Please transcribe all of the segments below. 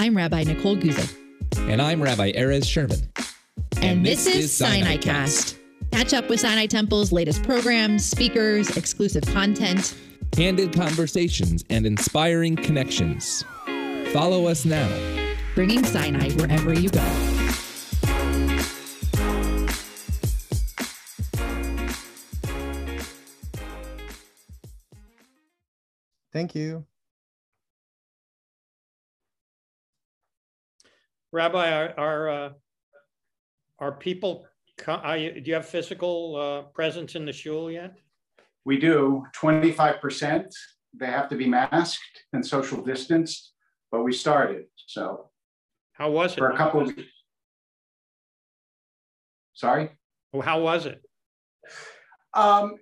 I'm Rabbi Nicole Guzik. And I'm Rabbi Erez Sherman. And, and this, this, is Sinai Cast. Catch up with Sinai Temple's latest programs, speakers, exclusive content, candid conversations, and inspiring connections. Follow us now. Bringing Sinai wherever you go. Thank you. Rabbi, are are, uh, are people? Are you, do you have physical uh, presence in the shul yet? We do. Twenty five percent. They have to be masked and social distanced, but we started. So, how was it for a couple? Of, sorry. Well, how was it? Um,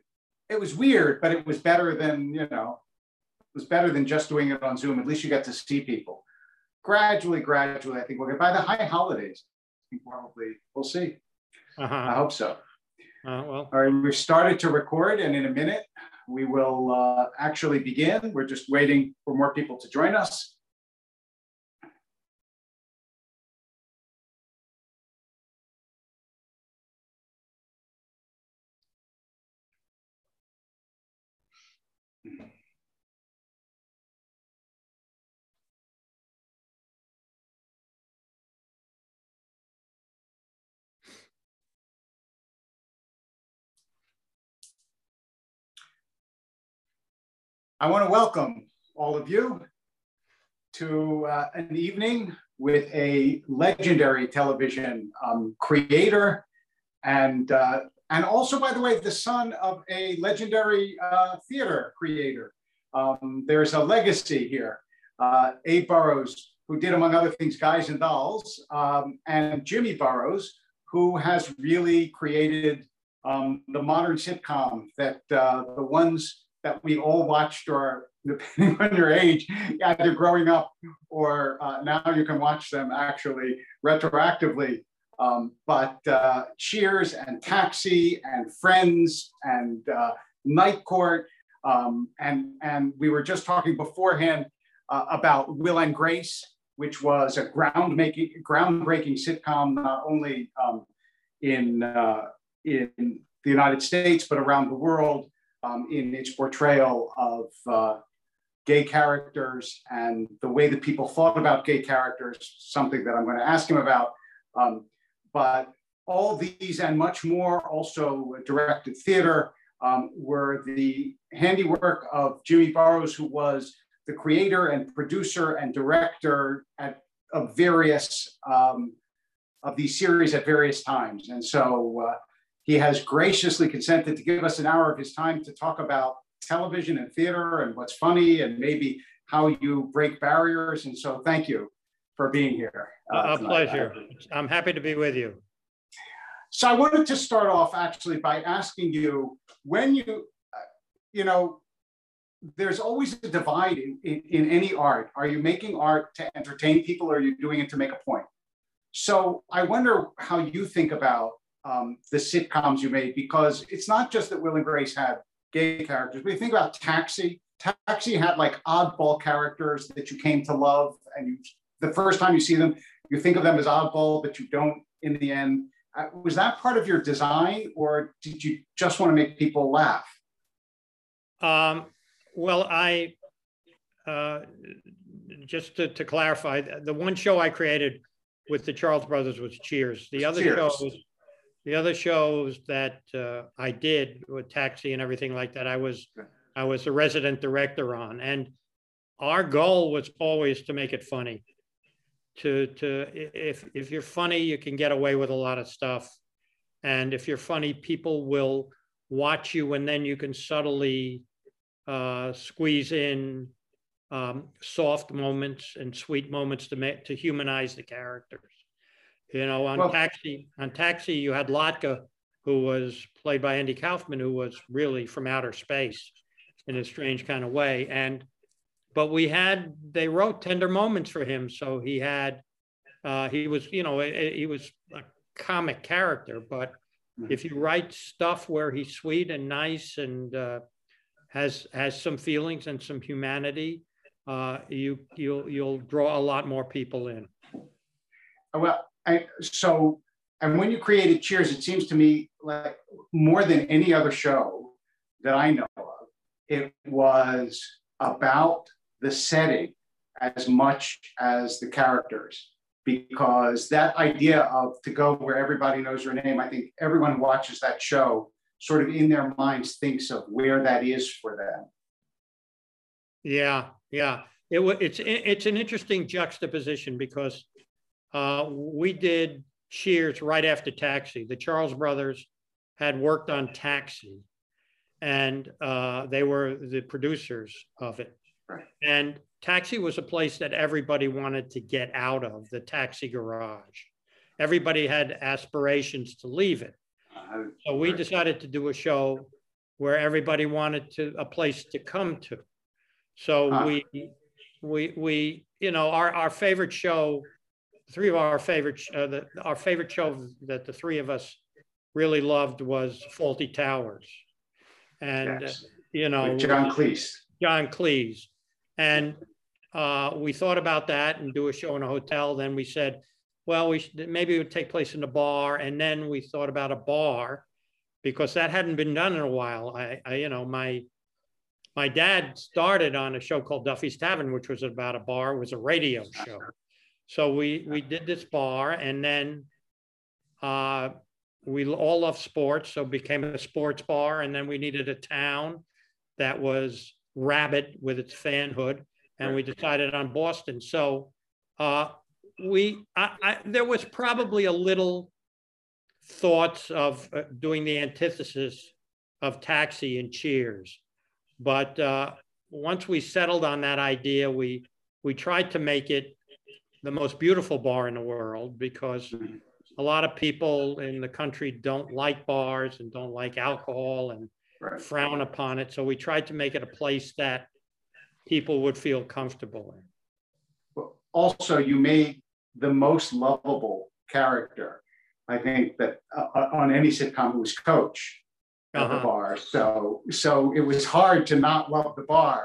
it was weird, but it was better than you know. It was better than just doing it on Zoom. At least you got to see people gradually, gradually, I think we'll get by the high holidays. Probably we'll see. Uh-huh. I hope so. Uh, well, all right, we've started to record, and in a minute we will uh, actually begin. We're just waiting for more people to join us. I want to welcome all of you to uh, an evening with a legendary television um, creator and uh, and also, by the way, the son of a legendary uh, theater creator. Um, there's a legacy here. Uh, Abe Burrows, who did, among other things, Guys and Dolls, um, and Jimmy Burrows, who has really created um, the modern sitcom that uh, the ones that we all watched or depending on your age, either growing up or uh, now you can watch them actually retroactively. Um, but uh, Cheers and Taxi and Friends and uh, Night Court. Um, and, and we were just talking beforehand uh, about Will and Grace, which was a groundbreaking, groundbreaking sitcom, not only um, in, uh, in the United States, but around the world um, in its portrayal of uh, gay characters and the way that people thought about gay characters, something that I'm going to ask him about. Um, but all these and much more, also directed theater, um, were the handiwork of Jimmy Burrows, who was the creator and producer and director at, of various um, of these series at various times. And so uh, he has graciously consented to give us an hour of his time to talk about television and theater and what's funny and maybe how you break barriers. And so thank you for being here. Uh, a pleasure. I'm happy to be with you. So I wanted to start off actually by asking you when you, you know, there's always a divide in, in, in, any art. Are you making art to entertain people or are you doing it to make a point? So I wonder how you think about um, the sitcoms you made because it's not just that Will and Grace had gay characters. But you think about Taxi. Taxi had like oddball characters that you came to love, and you, the first time you see them, you think of them as oddball, but you don't in the end. Uh, was that part of your design, or did you just want to make people laugh? Um, well, I uh, just to, to, clarify, the one show I created with the Charles Brothers was Cheers. The other Cheers. show was the other shows that uh, I did with Taxi and everything like that, I was I was a resident director on, and our goal was always to make it funny. To to if if you're funny, you can get away with a lot of stuff, and if you're funny, people will watch you, and then you can subtly uh, squeeze in um, soft moments and sweet moments to make to humanize the characters. You know, on well, Taxi, on Taxi, you had Latka, who was played by Andy Kaufman, who was really from outer space in a strange kind of way. And but we had they wrote tender moments for him, so he had uh, he was you know he was a comic character, but mm-hmm. if you write stuff where he's sweet and nice and uh, has has some feelings and some humanity, uh, you you'll you'll draw a lot more people in. Well, I, so and when you created Cheers, it seems to me like more than any other show that I know of, it was about the setting as much as the characters. Because that idea of to go where everybody knows your name i think everyone who watches that show sort of in their minds thinks of where that is for them. Yeah yeah. It, it's it's an interesting juxtaposition because uh, we did cheers right after taxi. The charles brothers had worked on taxi and uh, they were the producers of it. Right. and taxi was a place that everybody wanted to get out of the taxi garage. Everybody had aspirations to leave it. Uh, so we decided to do a show where everybody wanted to a place to come to. So Ah. we we we you know our our favorite show three of our favorite uh, the, our favorite show that the three of us really loved was Fawlty Towers and uh, you know With john cleese John Cleese. And uh, we thought about that and do a show in a hotel. Then we said, well, we should, maybe it would take place in a bar. And then we thought about a bar because that hadn't been done in a while. I, I you know, my my dad started on a show called Duffy's Tavern, which was about a bar, it was a radio show. So we we did this bar, and then uh, we all love sports, so it became a sports bar, and then we needed a town that was rabid with its fanhood, and we decided on Boston. So uh, we, I, I, there was probably a little thoughts of uh, doing the antithesis of Taxi and Cheers, but uh, once we settled on that idea, we we tried to make it the most beautiful bar in the world because a lot of people in the country don't like bars and don't like alcohol and right frown upon it. So we tried to make it a place that people would feel comfortable in. Also you made the most lovable character i think that uh, on any sitcom was coach at the Uh-huh. bar so so it was hard to not love the bar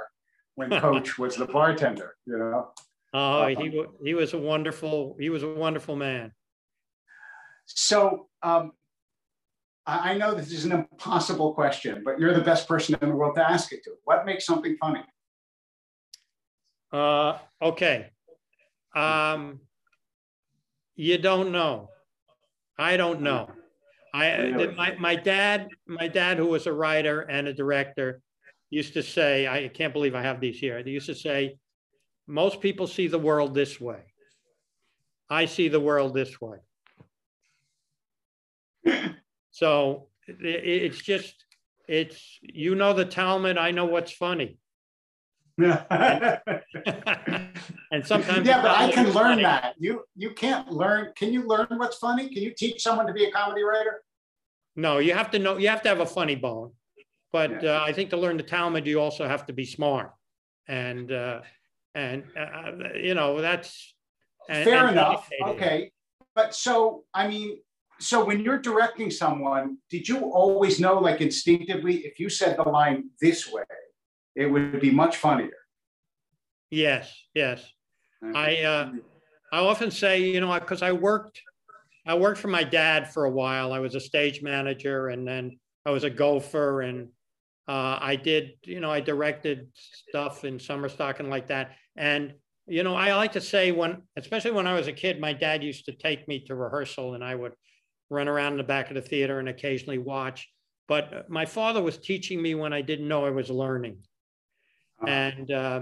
when coach was the bartender you know Oh, he, wa- he was a wonderful, he was a wonderful man. so um I I know this is an impossible question, but you're the best person in the world to ask it to. What makes something funny? Uh, okay. Um, you don't know. I don't know. I, my, my dad, my dad, who was a writer and a director, used to say, I can't believe I have these here. He used to say, most people see the world this way. I see the world this way. So it's just, it's, you know, the Talmud, I know what's funny. yeah, And sometimes. Yeah but I can learn funny. that. You you can't learn. Can you learn what's funny? Can you teach someone to be a comedy writer? No, you have to know, you have to have a funny bone. But Yeah. uh, I think to learn the Talmud, you also have to be smart. And, uh, and, uh, you know, that's. and- Fair and enough. dedicated. Okay, but so I mean, so when you're directing someone, did you always know, like instinctively, if you said the line this way, it would be much funnier? Yes, yes. I, uh, I often say, you know, because I worked, I worked for my dad for a while. I was a stage manager and then I was a gopher and uh, I did, you know, I directed stuff in summer stock and like that. And, you know, I like to say when, especially when I was a kid, my dad used to take me to rehearsal and I would run around in the back of the theater and occasionally watch. But my father was teaching me when I didn't know I was learning Uh, and uh,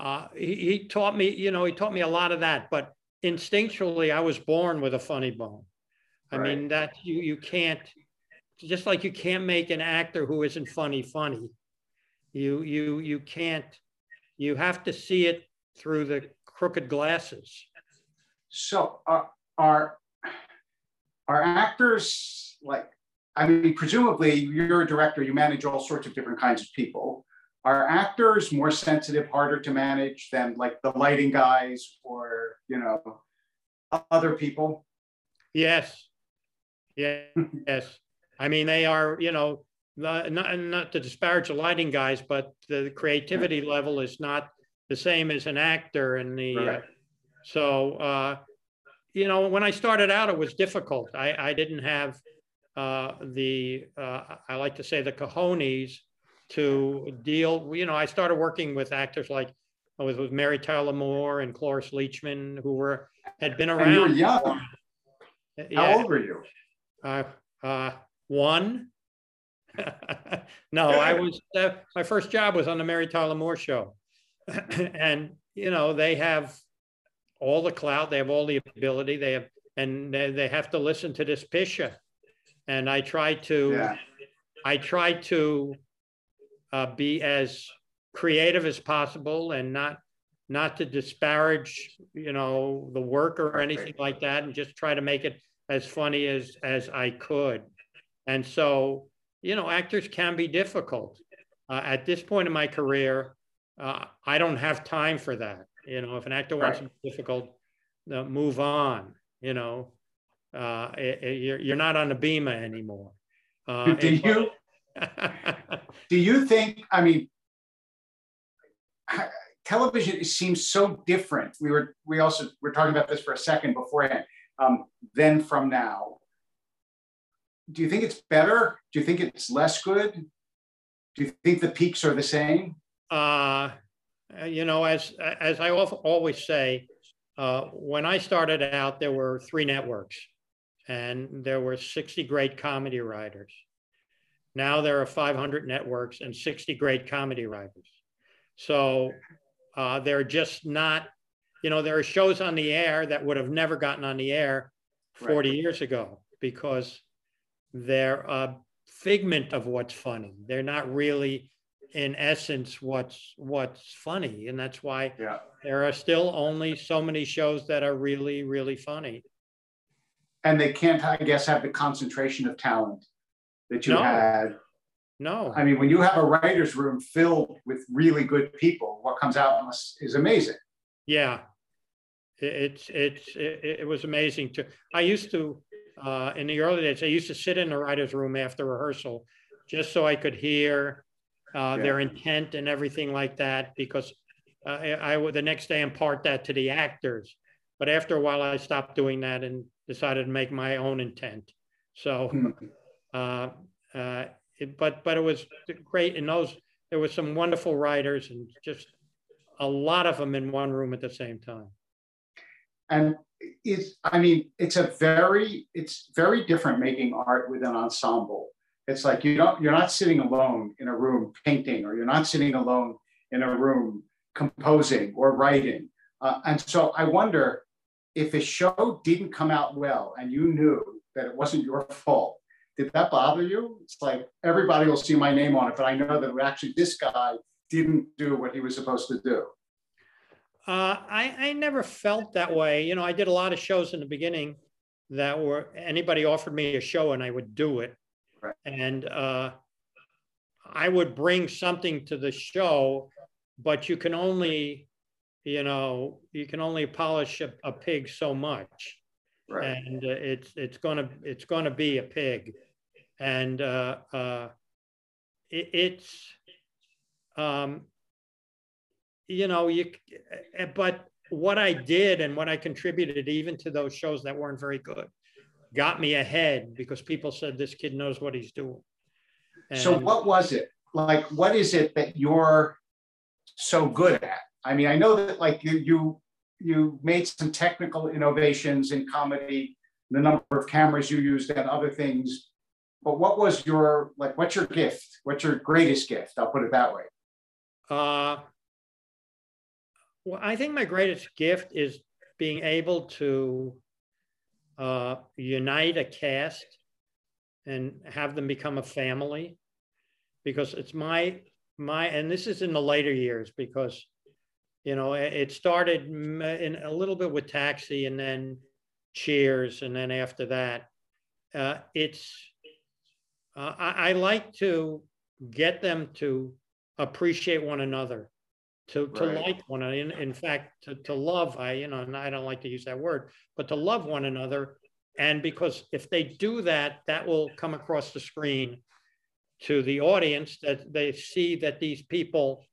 uh, he, he taught me, you know, he taught me a lot of that. But instinctually, I was born with a funny bone. I Right. mean, that you you can't, just like you can't make an actor who isn't funny funny. You you you can't. You have to see it through the crooked glasses. So are are are actors like? I mean, presumably you're a director. You manage all sorts of different kinds of people. Are actors more sensitive, harder to manage than like the lighting guys or you know other people? Yes. Yeah, yes. I mean, they are, you know, not, not, to disparage the lighting guys, but the creativity level is not the same as an actor. And the Right. uh, so uh, you know when I started out, it was difficult. I, I didn't have uh, the uh, I like to say the cojones to deal. You know, I started working with actors like I was with Mary Tyler Moore and Cloris Leachman, who were had been around. And you were young. How old were you? uh, uh, one. no, I was, uh, my first job was on the Mary Tyler Moore show. and, you know, they have all the clout, they have all the ability, they have, and they, they have to listen to this Pisha. And I try to, Yeah. I try to uh, be as creative as possible and not, not to disparage, you know, the work or anything like that, and just try to make it as funny as as I could. And so, you know, actors can be difficult. Uh, at this point in my career, uh, I don't have time for that. You know, if an actor wants Right. to be difficult, uh, move on. You know, uh, it- it- you're you're not on the Bema anymore. Uh, Do you do you think? I mean, television seems so different. We were we also we're talking about this for a second beforehand. Um, then from now, do you think it's better? Do you think it's less good? Do you think the peaks are the same? uh, you know, as as I al- always say, uh, when I started out, there were three networks, and there were 60 great comedy writers. Now there are 500 networks and 60 great comedy writers. So uh, they're just not, you know, there are shows on the air that would have never gotten on the air 40 years ago because they're a figment of what's funny. They're not really, in essence, what's what's funny, and that's why Yeah. there are still only so many shows that are really, really funny. And they can't, I guess, have the concentration of talent that you No. had. No, I mean, when you have a writer's room filled with really good people, what comes out is amazing. yeah, it's it's it, it was amazing to. I used to uh, in the early days. I used to sit in the writers' room after rehearsal, just so I could hear uh, their intent and everything like that. Because uh, I, I would the next day impart that to the actors. But after a while, I stopped doing that and decided to make my own intent. So. Hmm. uh, uh, it, but but it was great in those there were some wonderful writers and just a lot of them in one room at the same time And it's, I mean, it's a very, it's very different making art with an ensemble. It's like you don't, you're not sitting alone in a room painting, or you're not sitting alone in a room composing or writing. Uh, and so I wonder if a show didn't come out well and you knew that it wasn't your fault, did that bother you? It's like everybody will see my name on it, but I know that actually this guy didn't do what he was supposed to do. Uh, I, I never felt that way you know i did a lot of shows in the beginning that were anybody offered me a show and i would do it Right. and uh, i would bring something to the show but you can only you know you can only polish a, a pig so much Right. and uh, it's it's gonna it's gonna be a pig, and uh, uh, it, it's um, you know you uh, but what I did and what I contributed even to those shows that weren't very good got me ahead because people said this kid knows what he's doing. So what was it? Like, what is it that you're so good at? I mean, I know that like you you you made some technical innovations in comedy, the number of cameras you used and other things. But what was your like what's your gift? What's your greatest gift? I'll put it that way. Uh, well, I think my greatest gift is being able to uh, unite a cast and have them become a family, because it's my my and this is in the later years because you know it, started in a little bit with Taxi and then Cheers and then after that uh, it's uh, I, I like to get them to appreciate one another to, to Right. like one another in, in fact to, to love i you know and i don't like to use that word but to love one another and because if they do that that will come across the screen to the audience that they see that these people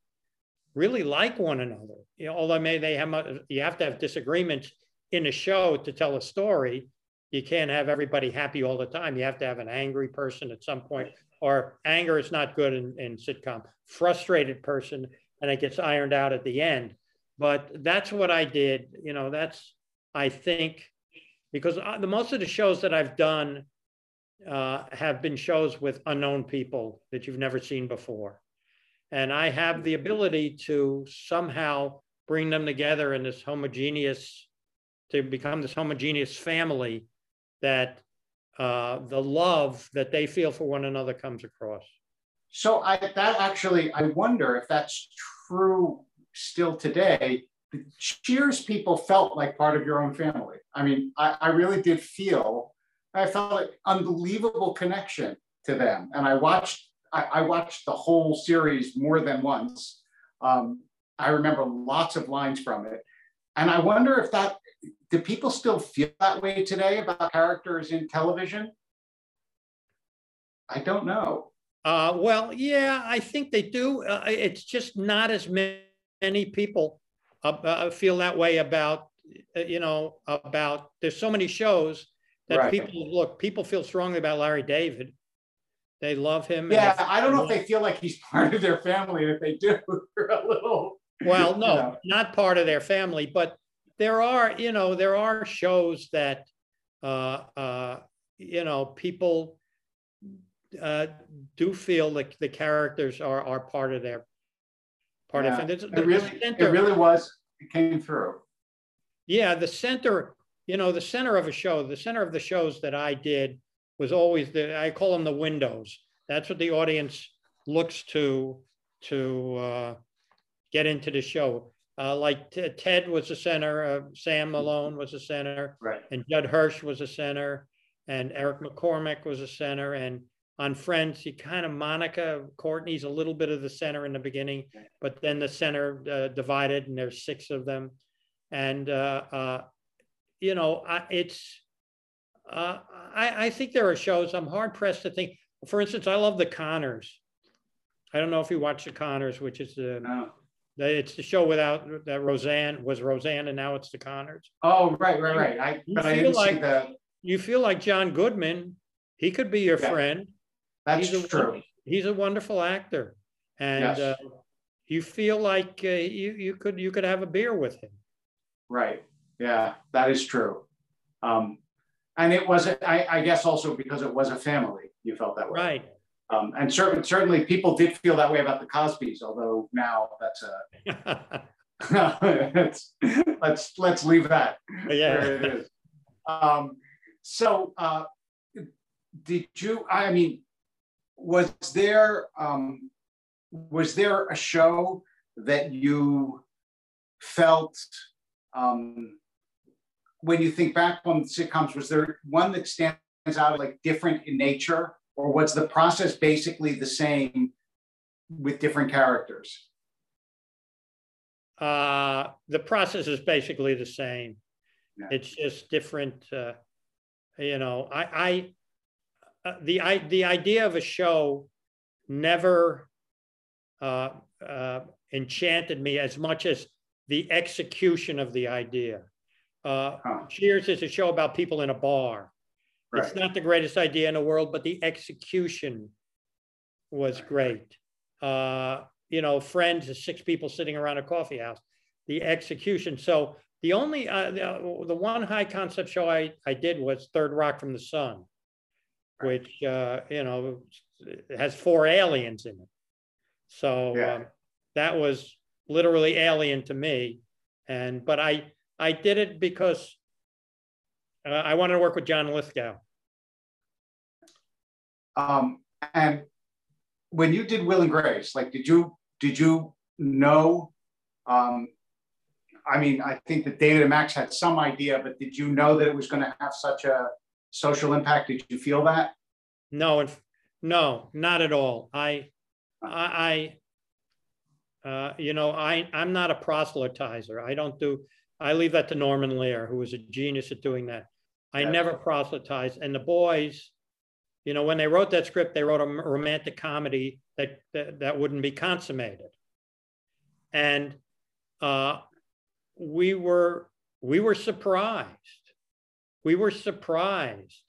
really like one another. You know, although may they have you have to have disagreements in a show to tell a story. You can't have everybody happy all the time. You have to have an angry person at some point, or anger is not good in, in sitcom. Frustrated person, and it gets ironed out at the end. But that's what I did. You know, that's I think because the most of the shows that I've done uh, have been shows with unknown people that you've never seen before. And I have the ability to somehow bring them together in this homogeneous, to become this homogeneous family that uh, the love that they feel for one another comes across. So I, that actually, I wonder if that's true still today. Cheers people felt like part of your own family. I mean, I, I really did feel, I felt an unbelievable connection to them. And I watched, I, I watched the whole series more than once. Um, I remember lots of lines from it. And I wonder if that do people still feel that way today about characters in television? I don't know. Uh, well, yeah, I think they do. Uh, it's just not as many people uh, uh feel that way about, uh, you know, about there's so many shows that right. people look, people feel strongly about Larry David. They love him. Yeah, I don't know if they feel like he's part of their family. If they do, a little. Well, no, you know. not part of their family, but there are, you know, there are shows that, uh, uh, you know, people uh, do feel like the characters are are part of their part yeah. of it. It really, center, it really was. It came through. Yeah, the center, you know, the center of a show, the center of the shows that I did was always the I call them the windows. That's what the audience looks to to uh, get into the show. Uh, like Ted was the center, uh, Sam. Malone was the center, right. and Judd Hirsch was a center, and Eric McCormack was a center, and on Friends, you kind of Monica Courteney's a little bit of the center in the beginning, but then the center uh, divided, and there's six of them, and uh, uh, you know, I, it's. Uh, I, I think there are shows. I'm hard pressed to think. For instance, I love the Connors. I don't know if you watch the Connors, which is the no. It's the show without that Roseanne was Roseanne, and now it's the Connors. Oh, right, right, right. I, you but I didn't like, see that. You feel like John Goodman. He could be your yeah, friend. That's he's true. he's a wonderful actor, and yes. uh, you feel like uh, you you could you could have a beer with him. Right. Yeah, that is true. Um, and it was, I, I guess, also because it was a family. You felt that way. Right. Um, and certainly, certainly people did feel that way about the Cosbys, although now that's a let's let's let's leave that yeah. it is. Um, so, uh, did you? I mean, was there um, was there a show that you felt um, when you think back on sitcoms? Was there one that stands out like different in nature? or was the process basically the same with different characters? Uh, the process is basically the same. Yeah. It's just different. Uh, you know, I, I uh, the I, the idea of a show never uh, uh, enchanted me as much as the execution of the idea. Uh, huh. Cheers is a show about people in a bar. Right. It's not the greatest idea in the world, but the execution was great. Uh, you know, friends is six people sitting around a coffee house. The execution. So the only the, the, one high concept show I, I did was Third Rock from the Sun, which uh, you know has four aliens in it. So yeah. um, that was literally alien to me. And but I I did it because uh, I wanted to work with John Lithgow. Um, and when you did Will and Grace, like, did you did you know? Um, I mean, I think that David and Max had some idea, but did you know that it was going to have such a social impact? Did you feel that? No, no, not at all. I, I, I uh, you know, I I'm not a proselytizer. I don't do. I leave that to Norman Lear, who was a genius at doing that. I never proselytized. And the boys, you know, when they wrote that script, they wrote a romantic comedy that, that, that wouldn't be consummated. and uh, we were we were surprised. We were surprised.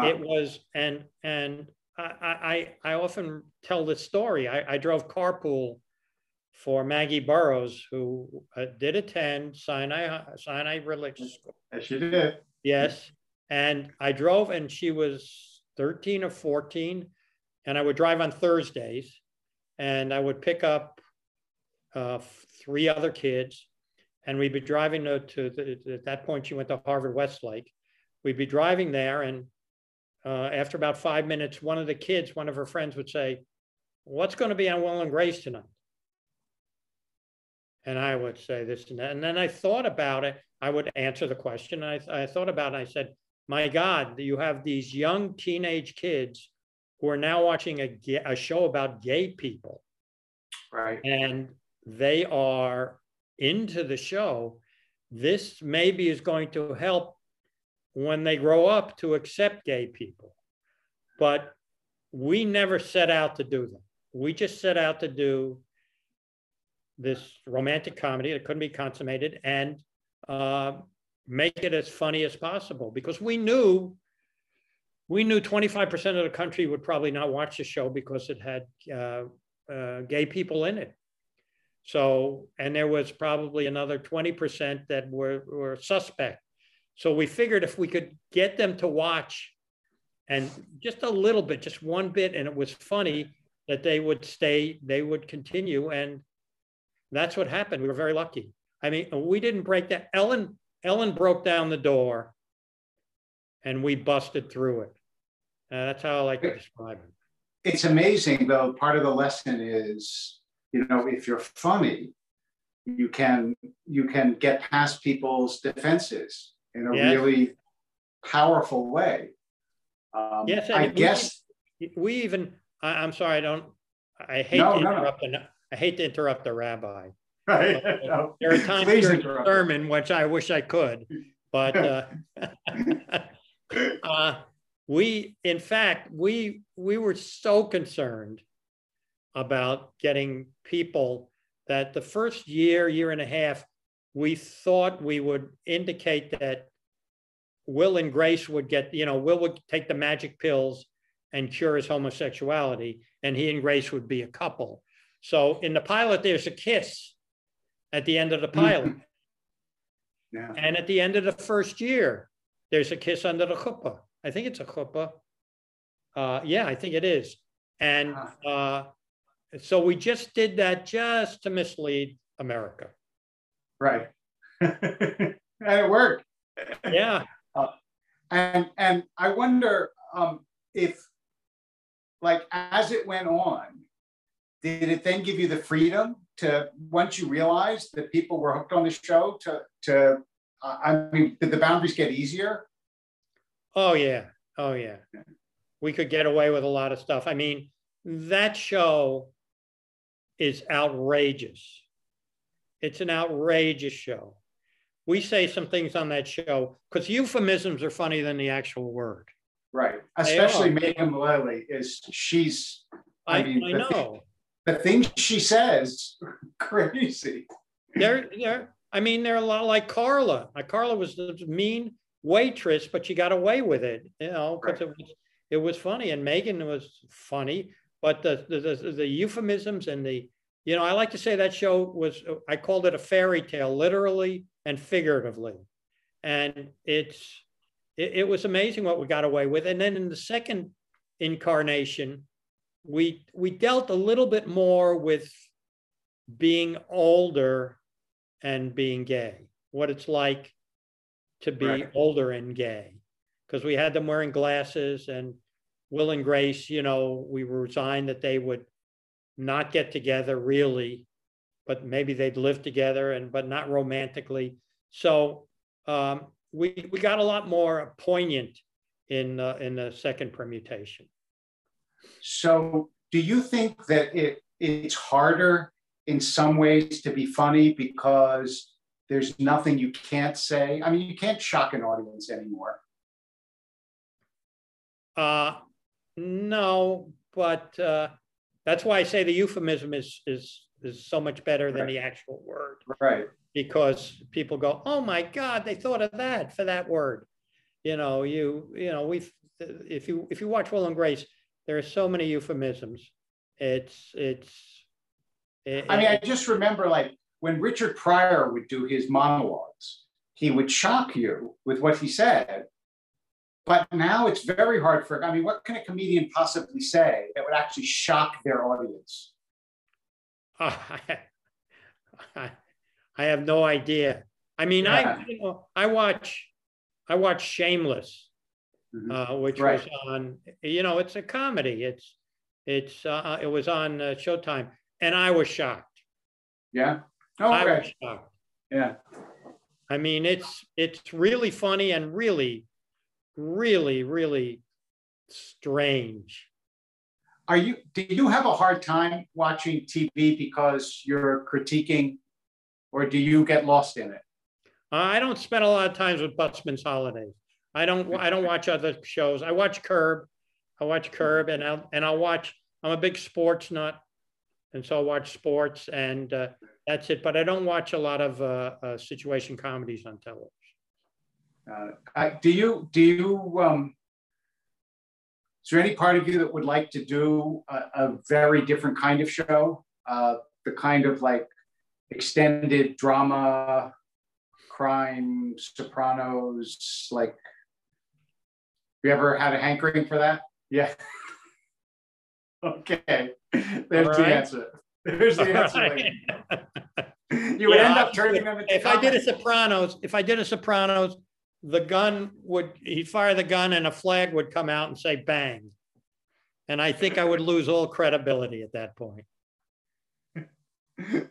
It was and and I I, I often tell this story. I, I drove carpool for Maggie Burrows, who uh, did attend Sinai Sinai Religious School. Yes, she did. Yes, and I drove, and she was 13 or 14, and I would drive on Thursdays, and I would pick up uh, three other kids, and we'd be driving to, to the, at that point she went to Harvard Westlake. We'd be driving there, and uh, after about five minutes, one of the kids, one of her friends, would say, "What's going to be on Will and Grace tonight?" And I would say this and that. And then I thought about it. I would answer the question. I, I thought about it. I said, my God, you have these young teenage kids who are now watching a, a show about gay people. Right. And they are into the show. This maybe is going to help when they grow up to accept gay people. But we never set out to do them. We just set out to do this romantic comedy that couldn't be consummated and uh, make it as funny as possible because we knew we knew 25% of the country would probably not watch the show because it had uh, uh, gay people in it. So, and there was probably another 20% that were, were suspect. So we figured if we could get them to watch and just a little bit, just one bit, and it was funny that they would stay, they would continue. And that's what happened. We were very lucky. I mean, we didn't break that. Ellen, Ellen broke down the door and we busted through it. Uh, that's how I like to describe it. It's amazing, though. Part of the lesson is, you know, if you're funny, you can you can get past people's defenses in a yes. really powerful way. Um, yes, I guess we even. I, am sorry, I don't. I hate no, to interrupt. No. I hate to interrupt the rabbi. Right. no. There are times during the sermon which I wish I could, but uh, uh, we, in fact, we we were so concerned about getting people that the first year, year and a half, we thought we would indicate that Will and Grace would get, you know, Will would take the magic pills and cure his homosexuality, and he and Grace would be a couple. So in the pilot, there's a kiss at the end of the pilot. Yeah. And at the end of the first year, there's a kiss under the chuppah. I think it's a chuppah. Uh, yeah, I think it is. And uh, so we just did that just to mislead America. Right. and it worked. Yeah. Uh, and and I wonder um, if, like, as it went on, did it then give you the freedom to once you realized that people were hooked on the show to to uh, I mean, did the boundaries get easier? Oh yeah, oh yeah. We could get away with a lot of stuff. I mean, that show is outrageous. It's an outrageous show. We say some things on that show because euphemisms are funnier than the actual word. Right. Especially Megan Mullally is she's I, I mean I know the things she says crazy. They're, they're, I mean, they're a lot like Carla. Like Carla was the mean waitress, but she got away with it, you know, because right. it was it was funny. And Megan was funny, but the, the the, the euphemisms and the you know, I like to say that show was I called it a fairy tale, literally and figuratively, and it's it, it was amazing what we got away with. And then in the second incarnation, we we dealt a little bit more with being older and being gay, what it's like to be right. older and gay, because we had them wearing glasses and Will and Grace, you know, we were resigned that they would not get together really, but maybe they'd live together and but not romantically. So um, we we got a lot more poignant in uh, in the second permutation. So, do you think that it it's harder in some ways to be funny because there's nothing you can't say? I mean, you can't shock an audience anymore. Uh, no, but uh, that's why I say the euphemism is is is so much better than the actual word Right. because people go, "Oh my God, they thought of that for that word." You know, you you know, we've if you if you watch Will and Grace, there are so many euphemisms. It's it's. it- I mean, I just remember like when Richard Pryor would do his monologues, he would shock you with what he said. But now it's very hard for, I mean, what can a comedian possibly say that would actually shock their audience? I, I, I have no idea. I mean, Yeah. I you know, I watch I watch Shameless, Mhm. uh, which Right. was on. You know, it's a comedy. It's it's uh, it was on uh, Showtime, and I was shocked. Yeah. Oh, I was okay. shocked. Yeah. I mean, it's it's really funny and really, really, really strange. Are you, do you have a hard time watching TV because you're critiquing or do you get lost in it? I don't spend a lot of times with Busman's Holidays. I don't. I don't watch other shows. I watch Curb. I watch Curb, and I'll and I'll watch. I'm a big sports nut, and so I watch sports, and uh, that's it. But I don't watch a lot of uh, uh, situation comedies on television. Uh, I- do you, do you, um, is there any part of you that would like to do a, a very different kind of show? Uh, the kind of like extended drama, crime, Sopranos, like, you ever had a hankering for that? Yeah. Okay, there's All the answer. There's the All answer. right. You would Yeah, end up turning them into If I did a. Sopranos, if I did a Sopranos, the gun would he'd fire the gun, and a flag would come out and say "bang," and I think I would lose all credibility at that point.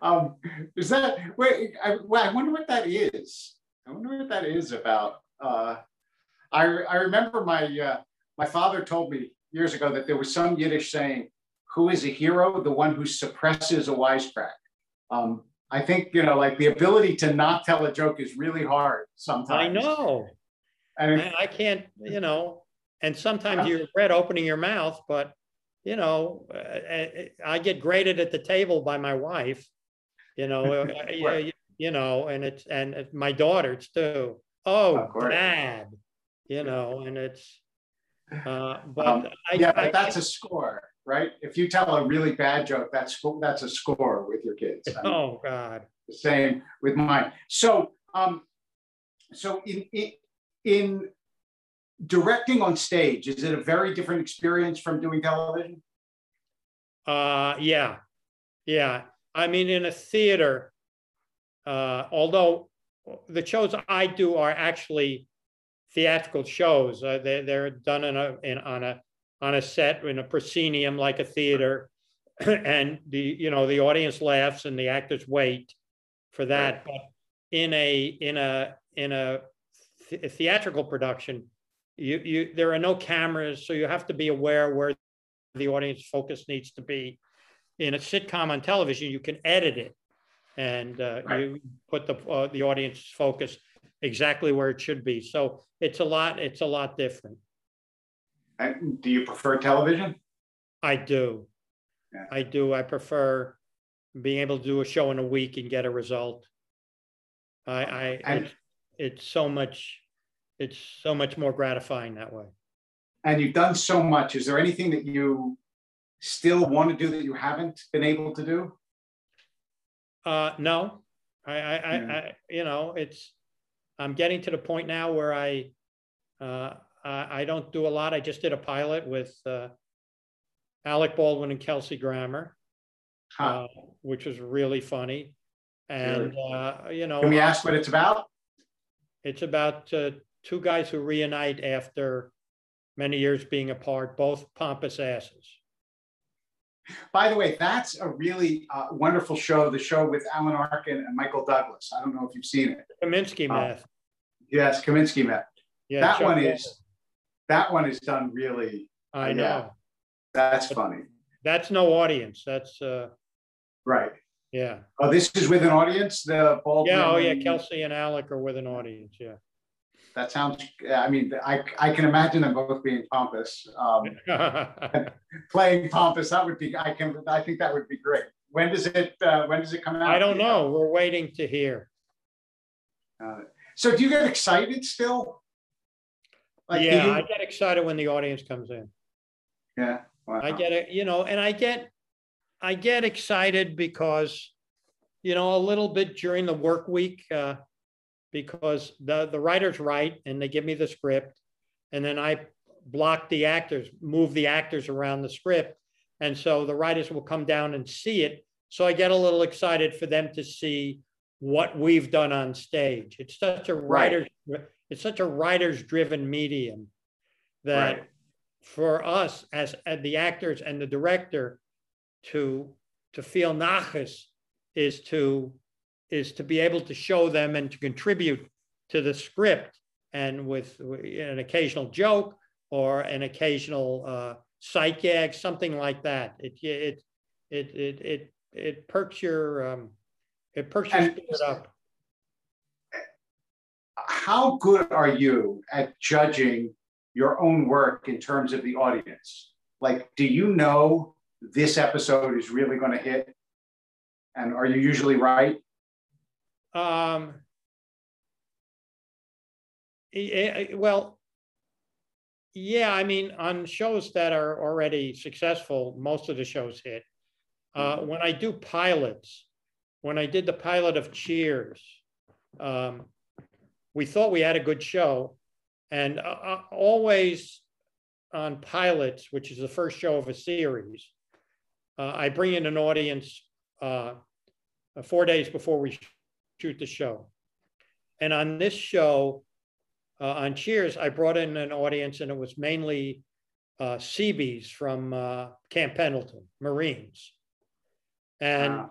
um, is that wait? I, I wonder what that is. I wonder what that is about. Uh, I I remember my uh, my father told me years ago that there was some Yiddish saying, "Who is a hero? The one who suppresses a wisecrack." Um, I think you know, like the ability to not tell a joke is really hard sometimes. I know. I, I can't, you know, and sometimes you regret opening your mouth, but you know, uh, uh, I get graded at the table by my wife, you know, you, you know, and it's, and my daughters too. Oh, dad, you know, and it's, uh, but Um, I, yeah, I, but that's a score, right? If you tell a really bad joke, that's that's a score with your kids. I mean, oh God. the same with mine. So, um, so in, in in directing on stage, is it a very different experience from doing television? Uh, yeah, yeah. I mean, in a theater, uh, although the shows I do are actually theatrical shows, uh, they, they're done in a in on a on a set in a proscenium like a theater, and the you know the audience laughs and the actors wait for that. But in a in a in a th- theatrical production, you you there are no cameras, so you have to be aware where the audience focus needs to be. In a sitcom on television, you can edit it, and uh, Right. you put the uh, the audience focus exactly where it should be. So it's a lot. It's a lot different. And do you prefer television? I do. Yeah. I do. I prefer being able to do a show in a week and get a result. I, I it's, it's so much. It's so much more gratifying that way. And you've done so much. Is there anything that you still want to do that you haven't been able to do? Uh, no, I, I, Yeah. I, you know, it's, I'm getting to the point now where I, uh, I, I don't do a lot. I just did a pilot with, uh, Alec Baldwin and Kelsey Grammer, Huh. uh, which was really funny. And, uh, you know, Can we ask what it's about? it's about, uh, two guys who reunite after many years being apart, both pompous asses. By the way, that's a really uh, wonderful show. The show with Alan Arkin and Michael Douglas. I don't know if you've seen it. Kominsky Oh, meth. Yes, Kominsky met. Yeah, that Chuck one is that one is done really. I yeah. That's funny, That's no audience. That's, uh, right? yeah. Oh, this is with an audience. The Baldwin. Yeah, oh yeah, Kelsey and Alec are with an audience, yeah. That sounds. I mean, I I can imagine them both being pompous, um, playing pompous. That would be. I can. I think that would be great. when does it uh, when does it come out? I don't know. We're waiting to hear. Uh, so do you get excited still? Like, yeah, you... I get excited when the audience comes in. Yeah, wow. I get it. You know, and I get I get excited because you know a little bit during the work week uh, because the the writers write and they give me the script, and then I block the actors, move the actors around the script, and so the writers will come down and see it. So I get a little excited for them to see what we've done on stage. It's such a writer's, right. it's such a writer's driven medium that right. For us as, as, the actors and the director to to feel nachas is to is to be able to show them and to contribute to the script and with an occasional joke or an occasional uh, sight gag, something like that. It it it it it it perks your um, it perks your spirit up. How good are you at judging your own work in terms of the audience? Like, do you know this episode is really going to hit? And are you usually right? Um, well, yeah, I mean, on shows that are already successful, most of the shows hit. Uh, mm-hmm. when I do pilots, when I did the pilot of Cheers, um, we thought we had a good show. And uh, uh, always on pilots, which is the first show of a series, uh, I bring in an audience uh, four days before we shoot the show. And on this show, uh, on Cheers, I brought in an audience, and it was mainly uh, Seabees from uh, Camp Pendleton, Marines. And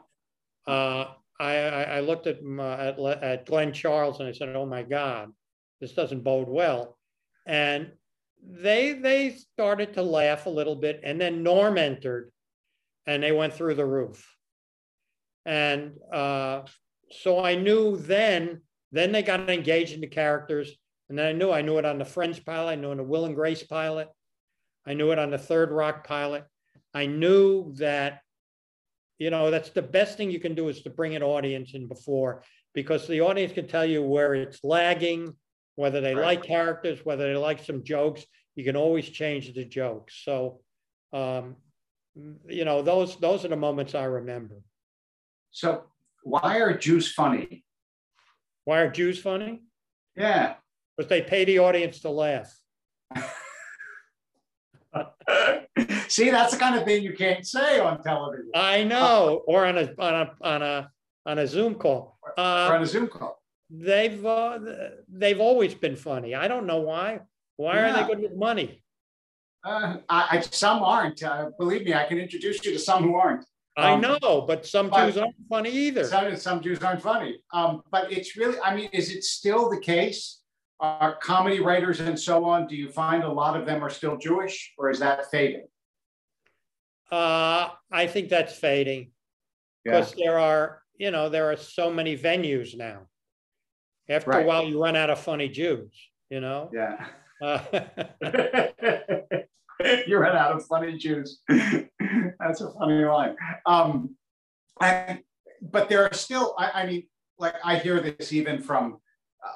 uh, I, I, looked at, at, at Glen Charles and I said, "Oh my God, this doesn't bode well." And they they started to laugh a little bit, and then Norm entered, and they went through the roof. And uh, so I knew then. Then they got engaged in the characters and then I knew I knew it on the Friends pilot, I knew on the Will and Grace pilot, I knew it on the Third Rock pilot. I knew that, you know, that's the best thing you can do is to bring an audience in before, because the audience can tell you where it's lagging, whether they right. like characters, whether they like some jokes. You can always change the jokes. So, um, you know, those those are the moments I remember. So, why are Jews funny? Why are Jews funny? Yeah because they pay the audience to laugh. See, that's the kind of thing you can't say on television. I know, or on a on a on a on a Zoom call. Uh, or on a Zoom call. They've uh, they've always been funny. I don't know why. Why yeah. are they good with money? Uh, I, I, some aren't. Uh, believe me, I can introduce you to some who aren't. I um, know, but some but Jews aren't funny either. Some, some Jews aren't funny. Um, but it's really, I mean, is it still the case are comedy writers and so on, do you find a lot of them are still Jewish or is that fading? Uh, I think that's fading because yeah. there are, you know, there are so many venues now. After right. a while, you run out of funny Jews, you know? Yeah. Uh, you run out of funny Jews. that's a funny line. Um, I, but there are still, I, I mean, like I hear this even from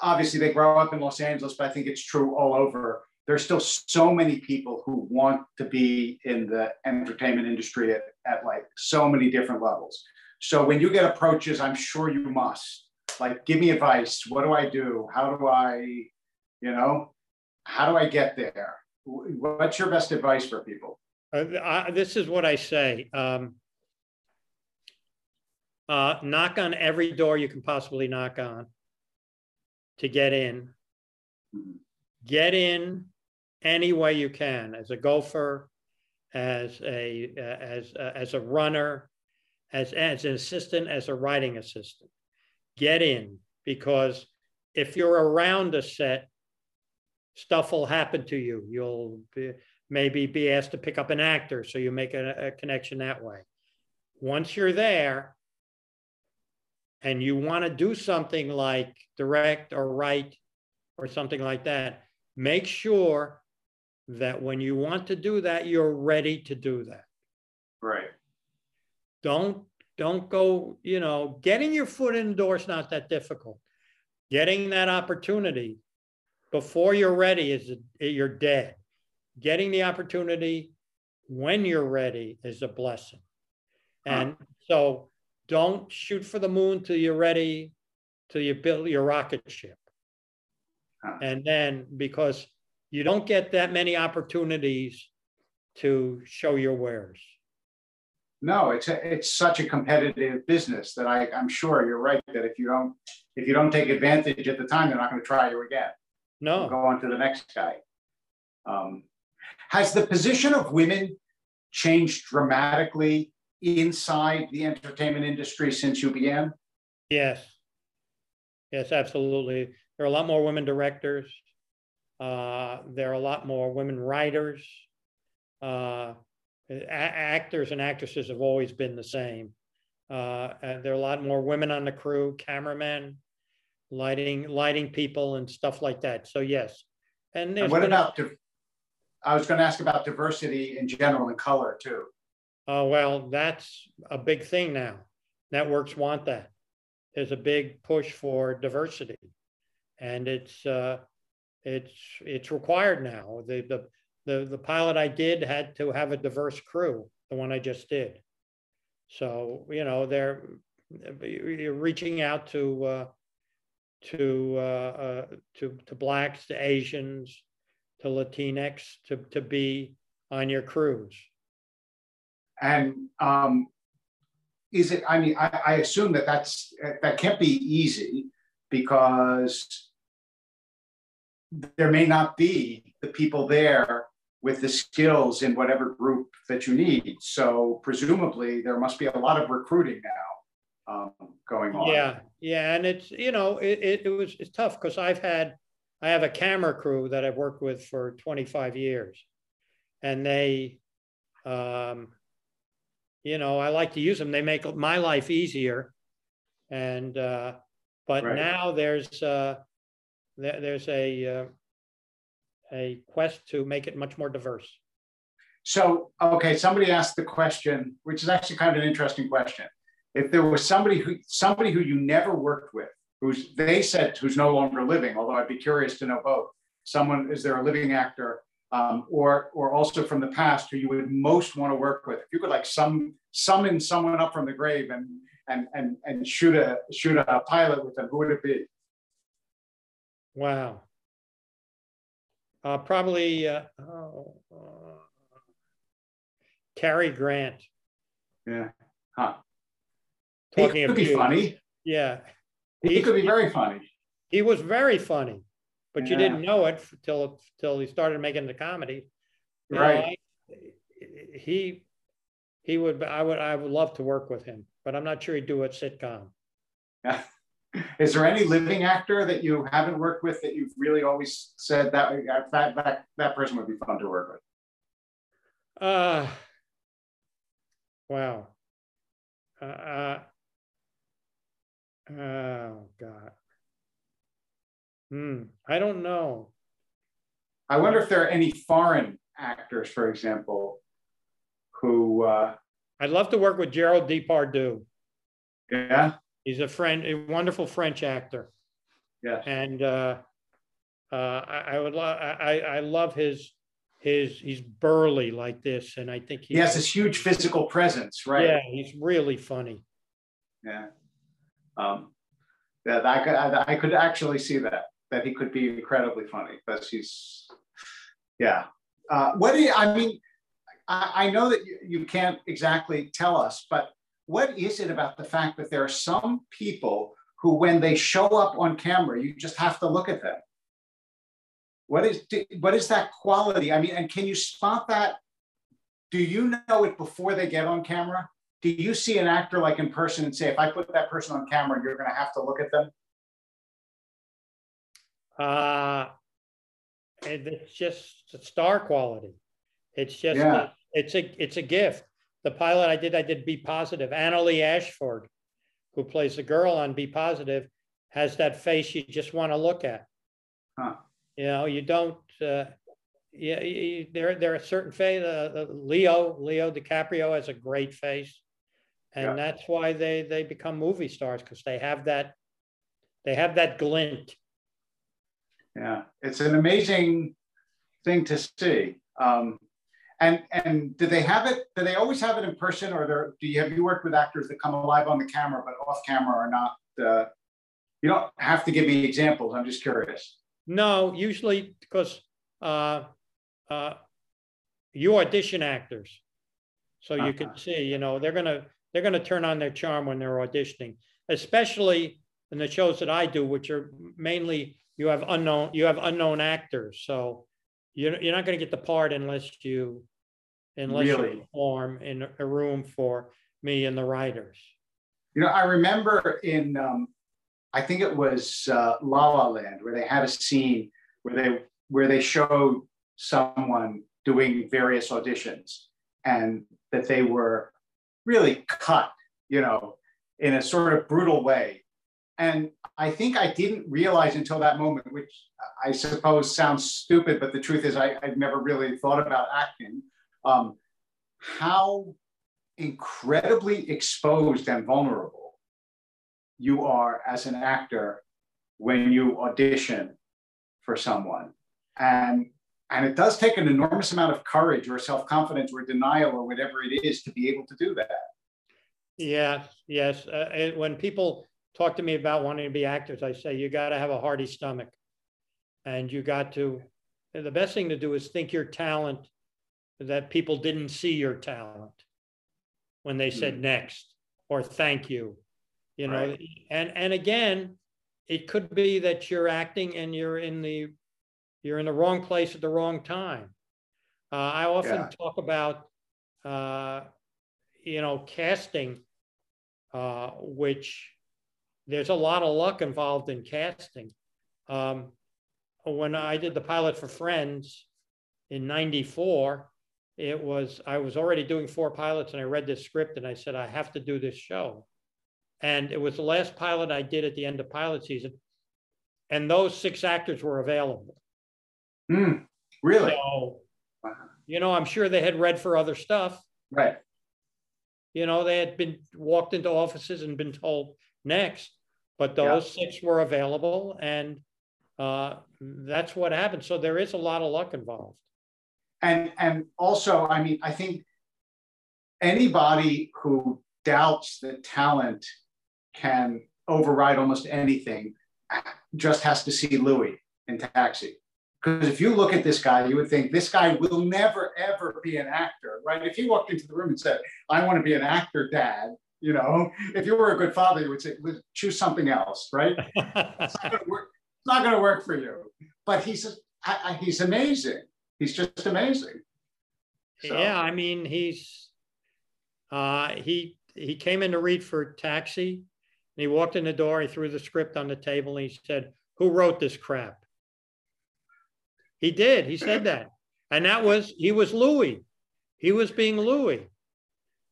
obviously they grow up in Los Angeles, but I think it's true all over. There's still so many people who want to be in the entertainment industry at, at like so many different levels. So when you get approaches, I'm sure you must like give me advice. What do I do? How do I, you know, how do I get there? What's your best advice for people? Uh, I, this is what I say. Um, uh, knock on every door you can possibly knock on to get in. Get in any way you can as a gopher, as a as as a runner, as as an assistant, as a writing assistant. Get in because if you're around a set, stuff will happen to you. You'll be, maybe be asked to pick up an actor, so you make a, a connection that way. Once you're there, and you want to do something like direct or write or something like that, make sure that when you want to do that, you're ready to do that. Right. Don't don't go, you know, getting your foot in the door is not that difficult. Getting that opportunity before you're ready is you're dead. Getting the opportunity when you're ready is a blessing. And huh. so don't shoot for the moon till you're ready, till you build your rocket ship. Huh. And then because you don't get that many opportunities to show your wares. No, it's a, it's such a competitive business that I, I'm sure you're right that if you don't if you don't take advantage at the time, they're not going to try you again. No, go on to the next guy. Um, has the position of women changed dramatically inside the entertainment industry since you began? Yes. Yes, absolutely. There are a lot more women directors. Uh, there are a lot more women writers. Uh, actors and actresses have always been the same. Uh, there are a lot more women on the crew, cameramen, lighting, lighting people, and stuff like that. So yes. And, and what about? I was going to ask about diversity in general and color too. Oh well, that's a big thing now. Networks want that. There's a big push for diversity, and it's uh, it's it's required now. The, the the the pilot I did had to have a diverse crew. The one I just did. So you know they're you're reaching out to uh, to uh, uh, to to blacks, to Asians, to Latinx to to be on your crews. And um, is it? I mean, I, I assume that that's that can't be easy because there may not be the people there with the skills in whatever group that you need. So presumably there must be a lot of recruiting now um, going on. Yeah, yeah, and it's you know it, it, it was it's tough because I've had I have a camera crew that I've worked with for 25 years, and they, um, you know, I like to use them. They make my life easier, and uh, but right. now there's uh, there's a uh, a quest to make it much more diverse. So, okay, somebody asked the question, which is actually kind of an interesting question. If there was somebody who somebody who you never worked with, who's they said who's no longer living, although I'd be curious to know both. Someone is there a living actor, um, or or also from the past who you would most want to work with? If you could like some summon someone up from the grave and and and and shoot a shoot a pilot with them, who would it be? Wow. Uh, probably uh, oh, uh, Cary Grant. Yeah. Huh. Talking he could be funny. Yeah. He, he, could be very funny. He was very funny, but yeah. you didn't know it till till he started making the comedy. You right. Know, I, he he would I would I would love to work with him, but I'm not sure he'd do a sitcom. Yeah. Is there any living actor that you haven't worked with that you've really always said that that that, that person would be fun to work with? Uh, wow. Uh, uh, oh God. Hmm. I don't know. I wonder if there are any foreign actors, for example, who. Uh, I'd love to work with Gérard Depardieu. Yeah. He's a friend, a wonderful French actor. Yeah. And uh, uh, I, I, would love, I, I love his, his, he's burly like this. And I think he has this huge physical presence, right? Yeah, he's really funny. Yeah. Um, that I could, I, I could actually see that, that he could be incredibly funny because he's, yeah. Uh, what do you, I mean, I, I know that you, you can't exactly tell us, but what is it about the fact that there are some people who, when they show up on camera, you just have to look at them? What is what is that quality? I mean, and can you spot that? Do you know it before they get on camera? Do you see an actor like in person and say, if I put that person on camera, you're going to have to look at them? Uh, it's just star quality. It's just yeah. a, it's a it's a gift the pilot I did, I did B Positive. Annaleigh Ashford, who plays the girl on B Positive, has that face you just want to look at. Huh. You know, you don't. Uh, yeah, you, there there are certain face. Uh, uh, Leo Leo DiCaprio has a great face. and Yeah. that's why they they become movie stars because they have that they have that glint. Yeah, it's an amazing thing to see. Um, and and do they have it? Do they always have it in person, or do you have you worked with actors that come alive on the camera but off camera or not? Uh, you don't have to give me examples. I'm just curious. No, usually because uh, uh, you audition actors, so you can Uh-huh. see. You know, they're gonna they're gonna turn on their charm when they're auditioning, especially in the shows that I do, which are mainly you have unknown you have unknown actors. So you're you're not gonna get the part unless you unless Really? you perform in a room for me and the writers. You know, I remember in um, I think it was uh, La La Land where they had a scene where they where they showed someone doing various auditions and that they were really cut, you know, in a sort of brutal way. And I think I didn't realize until that moment, which I suppose sounds stupid, but the truth is I, I've never really thought about acting, um, how incredibly exposed and vulnerable you are as an actor when you audition for someone. And and it does take an enormous amount of courage or self-confidence or denial or whatever it is to be able to do that. Yes, yes. Uh, when people talk to me about wanting to be actors, I say you got to have a hearty stomach, and you got to. the best thing to do is think your talent that people didn't see your talent when they said Hmm. next or thank you, you know. Right. And and again, it could be that you're acting and you're in the you're in the wrong place at the wrong time. Uh, I often Yeah. talk about, uh, you know, casting, uh, which there's a lot of luck involved in casting. Um, when I did the pilot for Friends in '94, it was I was already doing four pilots, and I read this script, and I said I have to do this show, and it was the last pilot I did at the end of pilot season, and those six actors were available. Hmm, really? So, Wow. you know, I'm sure they had read for other stuff. Right. You know, they had been walked into offices and been told next, but those six were available, and uh, that's what happened. So there is a lot of luck involved. And and also, I mean, I think anybody who doubts that talent can override almost anything just has to see Louis in Taxi. Because if you look at this guy, you would think this guy will never ever be an actor, right? If he walked into the room and said, "I want to be an actor, Dad," you know, if you were a good father, you would say, "Choose something else," right? It's not going to work. It's not going to work for you. But he's I, I, he's amazing. He's just amazing. So- Yeah, I mean, he's uh, he he came in to read for Taxi, and he walked in the door. He threw the script on the table, and he said, "Who wrote this crap?" He did. He said that, and that was he was Louis. He was being Louis.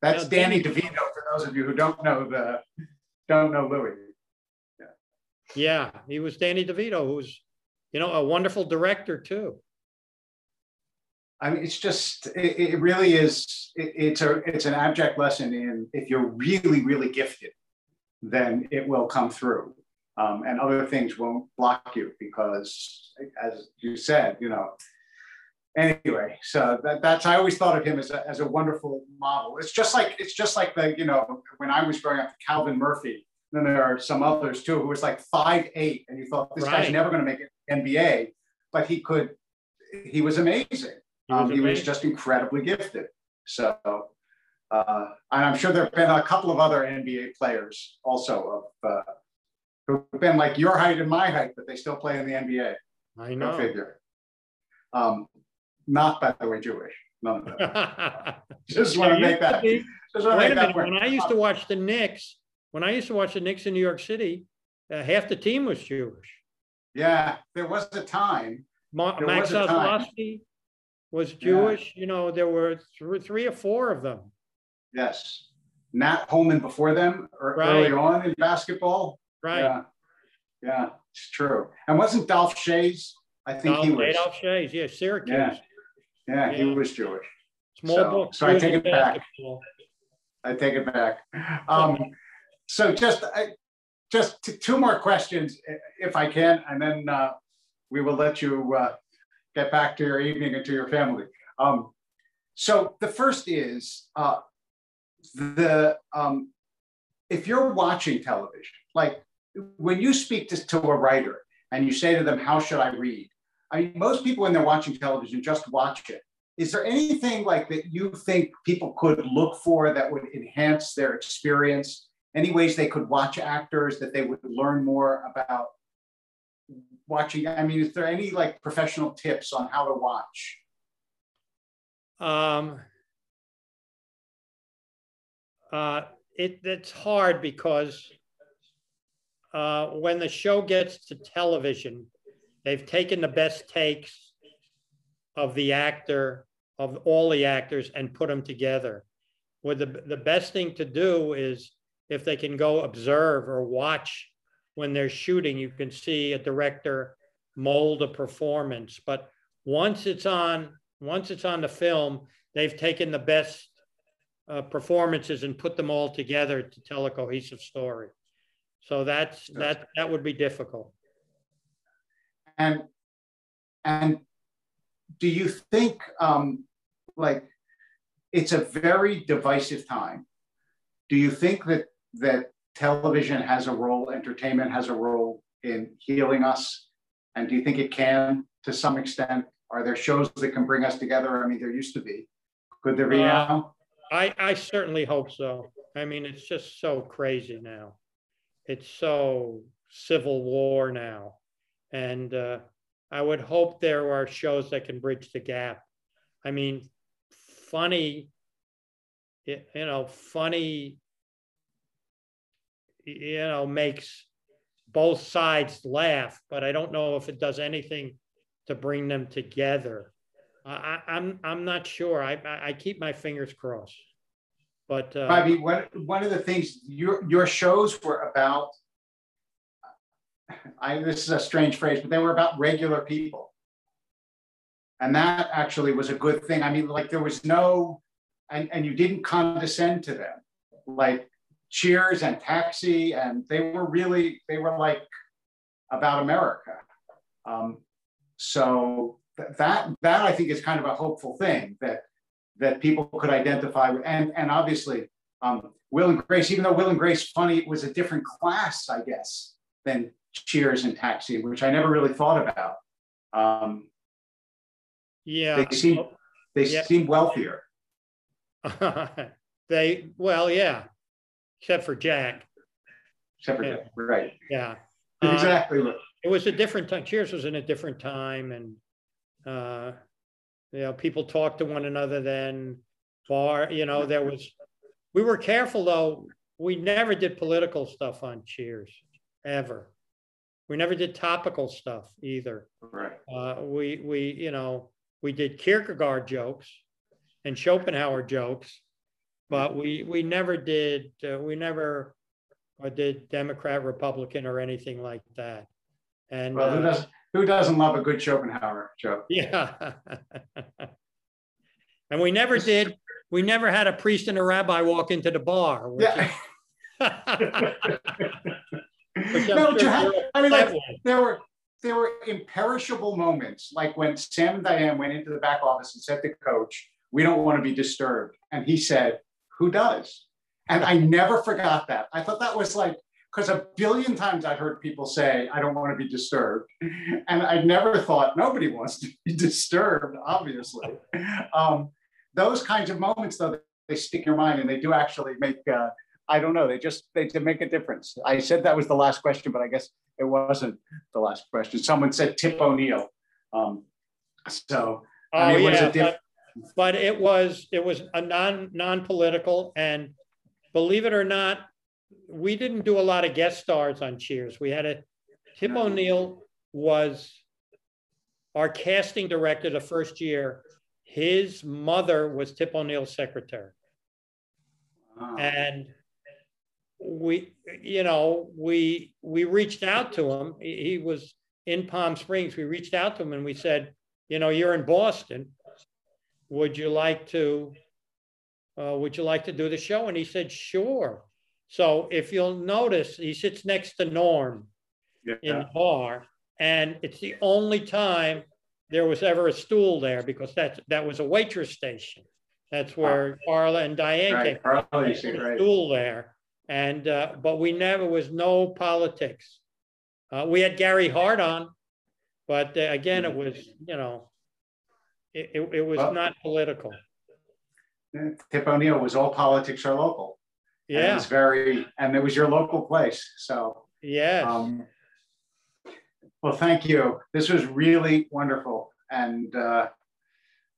That's Now, Danny DeVito. For those of you who don't know the don't know Louis. Yeah, he was Danny DeVito, who's you know a wonderful director too. I mean, it's just it, it really is. It, it's a it's an abject lesson in if you're really really gifted, then it will come through, um, and other things won't block you because, as you said, you know. Anyway, so that, that's I always thought of him as a, as a wonderful model. It's just like it's just like the you know when I was growing up, Calvin Murphy. Then there are some others too who was like five eight, and you thought this guy's never going to make it NBA, but he could. He was amazing. He was Um, he was just incredibly gifted. So, uh, and I'm sure there have been a couple of other NBA players also of uh, who've been like your height and my height, but they still play in the NBA. I Go know. figure. Um, not, by the way, Jewish. None of them. Just want to make that. be. Just Wait make a that minute. When I used to watch the Knicks, when I used to watch the Knicks in New York City, uh, half the team was Jewish. Yeah, there was a time. Ma- Max was a time. Ozlowski was Jewish. You know, there were th- three or four of them. Yes, Nat Holman before them, or Right. early on in basketball. Right. Yeah, yeah, it's true. And wasn't Dolph Schayes? I think he was. Adolph Schayes, yeah, Syracuse. Yeah. Yeah, he was Jewish. Small So- book. so I take it back. I take it back. Um, so just I, just two more questions, if I can, and then uh, we will let you uh, get back to your evening and to your family. Um, so the first is uh, the um, if you're watching television, like when you speak to, to a writer and you say to them, "How should I read?" I mean, most people when they're watching television just watch it. Is there anything like that you think people could look for that would enhance their experience? Any ways they could watch actors that they would learn more about watching? I mean, is there any like professional tips on how to watch? Um, uh, it, it's hard because uh, when the show gets to television, they've taken the best takes of the actor, of all the actors, and put them together. What the, the best thing to do is if they can go observe or watch when they're shooting, you can see a director mold a performance. But once it's on, once it's on the film, they've taken the best uh, performances and put them all together to tell a cohesive story. So that's that that would be difficult. And and do you think um, like it's a very divisive time? Do you think that that television has a role, entertainment has a role in healing us? And do you think it can to some extent? Are there shows that can bring us together? I mean, there used to be. Could there be uh, now? I, I certainly hope so. I mean, it's just so crazy now. It's so civil war now. And uh, I would hope there are shows that can bridge the gap. I mean, funny, you know, funny, you know, makes both sides laugh, but I don't know if it does anything to bring them together. I, am I'm, I'm not sure. I, I keep my fingers crossed. But uh, mean, one one of the things your your shows were about. I this is a strange phrase, but they were about regular people, and that actually was a good thing. I mean, like there was no, and and you didn't condescend to them, like Cheers and Taxi, and they were really they were like about America. Um, so that that I think is kind of a hopeful thing that that people could identify with, and and obviously um, Will and Grace. Even though Will and Grace funny was a different class, I guess, than Cheers and Taxi, which I never really thought about. Um, yeah, they seem they yeah. seem wealthier. they well, yeah, except for Jack. Except for yeah. Jack, right? Yeah, exactly. Uh, it was a different time. Cheers was in a different time, and uh, you know, people talked to one another then. Far, you know, there was. We were careful though. We never did political stuff on Cheers, ever. We never did topical stuff either. Right. Uh, we we you know we did Kierkegaard jokes and Schopenhauer jokes, but we we never did uh, we never uh, did Democrat Republican or anything like that. And well, who, uh, does, who doesn't love a good Schopenhauer joke? Yeah. and we never did. We never had a priest and a rabbi walk into the bar. Yeah. no, sure had, I mean, like, there were there were imperishable moments, like when Sam and Diane went into the back office and said to Coach, "We don't want to be disturbed," and he said, "Who does?" And I never forgot that. I thought that was like because a billion times I've heard people say, I don't want to be disturbed. And I never thought nobody wants to be disturbed, obviously. Um, those kinds of moments, though, they stick in your mind and they do actually make, uh, I don't know, they just, they make a difference. I said that was the last question, but I guess it wasn't the last question. Someone said Tip O'Neill. Um, so, oh, I mean, yeah, but, but it was, it was a non, non-political and believe it or not, we didn't do a lot of guest stars on Cheers. We had a tim O'Neill was our casting director the first year. His mother was Tip O'Neill's secretary. Wow. And we, you know, we we reached out to him. He was in Palm Springs. We reached out to him and we said, you know, you're in Boston. Would you like to uh, would you like to do the show? And he said, sure. So if you'll notice, he sits next to Norm Yeah. in the bar, and it's the only time there was ever a stool there because that's that was a waitress station. That's where Carla and Diane Right, came. Carla There used to- was a right. Stool there, and uh, but we never was no politics. Uh, we had Gary Hart on, but uh, again, it was you know, it it, it was Well- not political. Tip O'Neill was all politics are local. And It was very, and it was your local place. So, yes. um, well, thank you. This was really wonderful. And uh,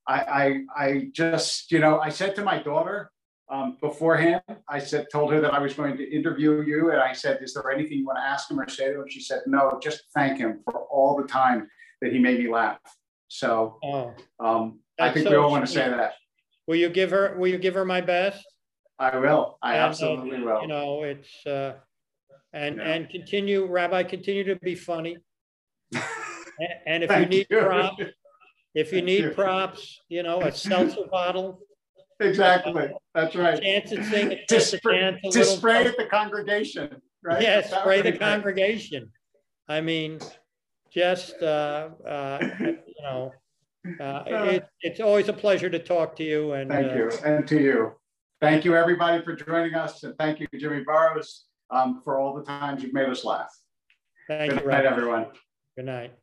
I, I, I just, you know, I said to my daughter um, beforehand, I said, told her that I was going to interview you. And I said, is there anything you want to ask him or say to him? She said, no, just thank him for all the time that he made me laugh. So oh, um, I think so we all want to say that. will you give her? Will you give her my best? I will. I And, uh, absolutely will. You know, it's, uh, and, Yeah. and continue, Rabbi, continue to be funny. And if you need you. props, if you Thank need you. props, you know, a seltzer bottle, Exactly. That's right. chance at singing, To spray, to spray at the congregation, right? Yeah, spray the great. congregation. I mean, just, uh, uh, you know, uh, it, it's always a pleasure to talk to you and. Thank uh, you. And to you. Thank you, everybody, for joining us. And thank you, Jimmy Burrows, um, for all the times you've made us laugh. Thank you, Good night, Rabbi. everyone. Good night.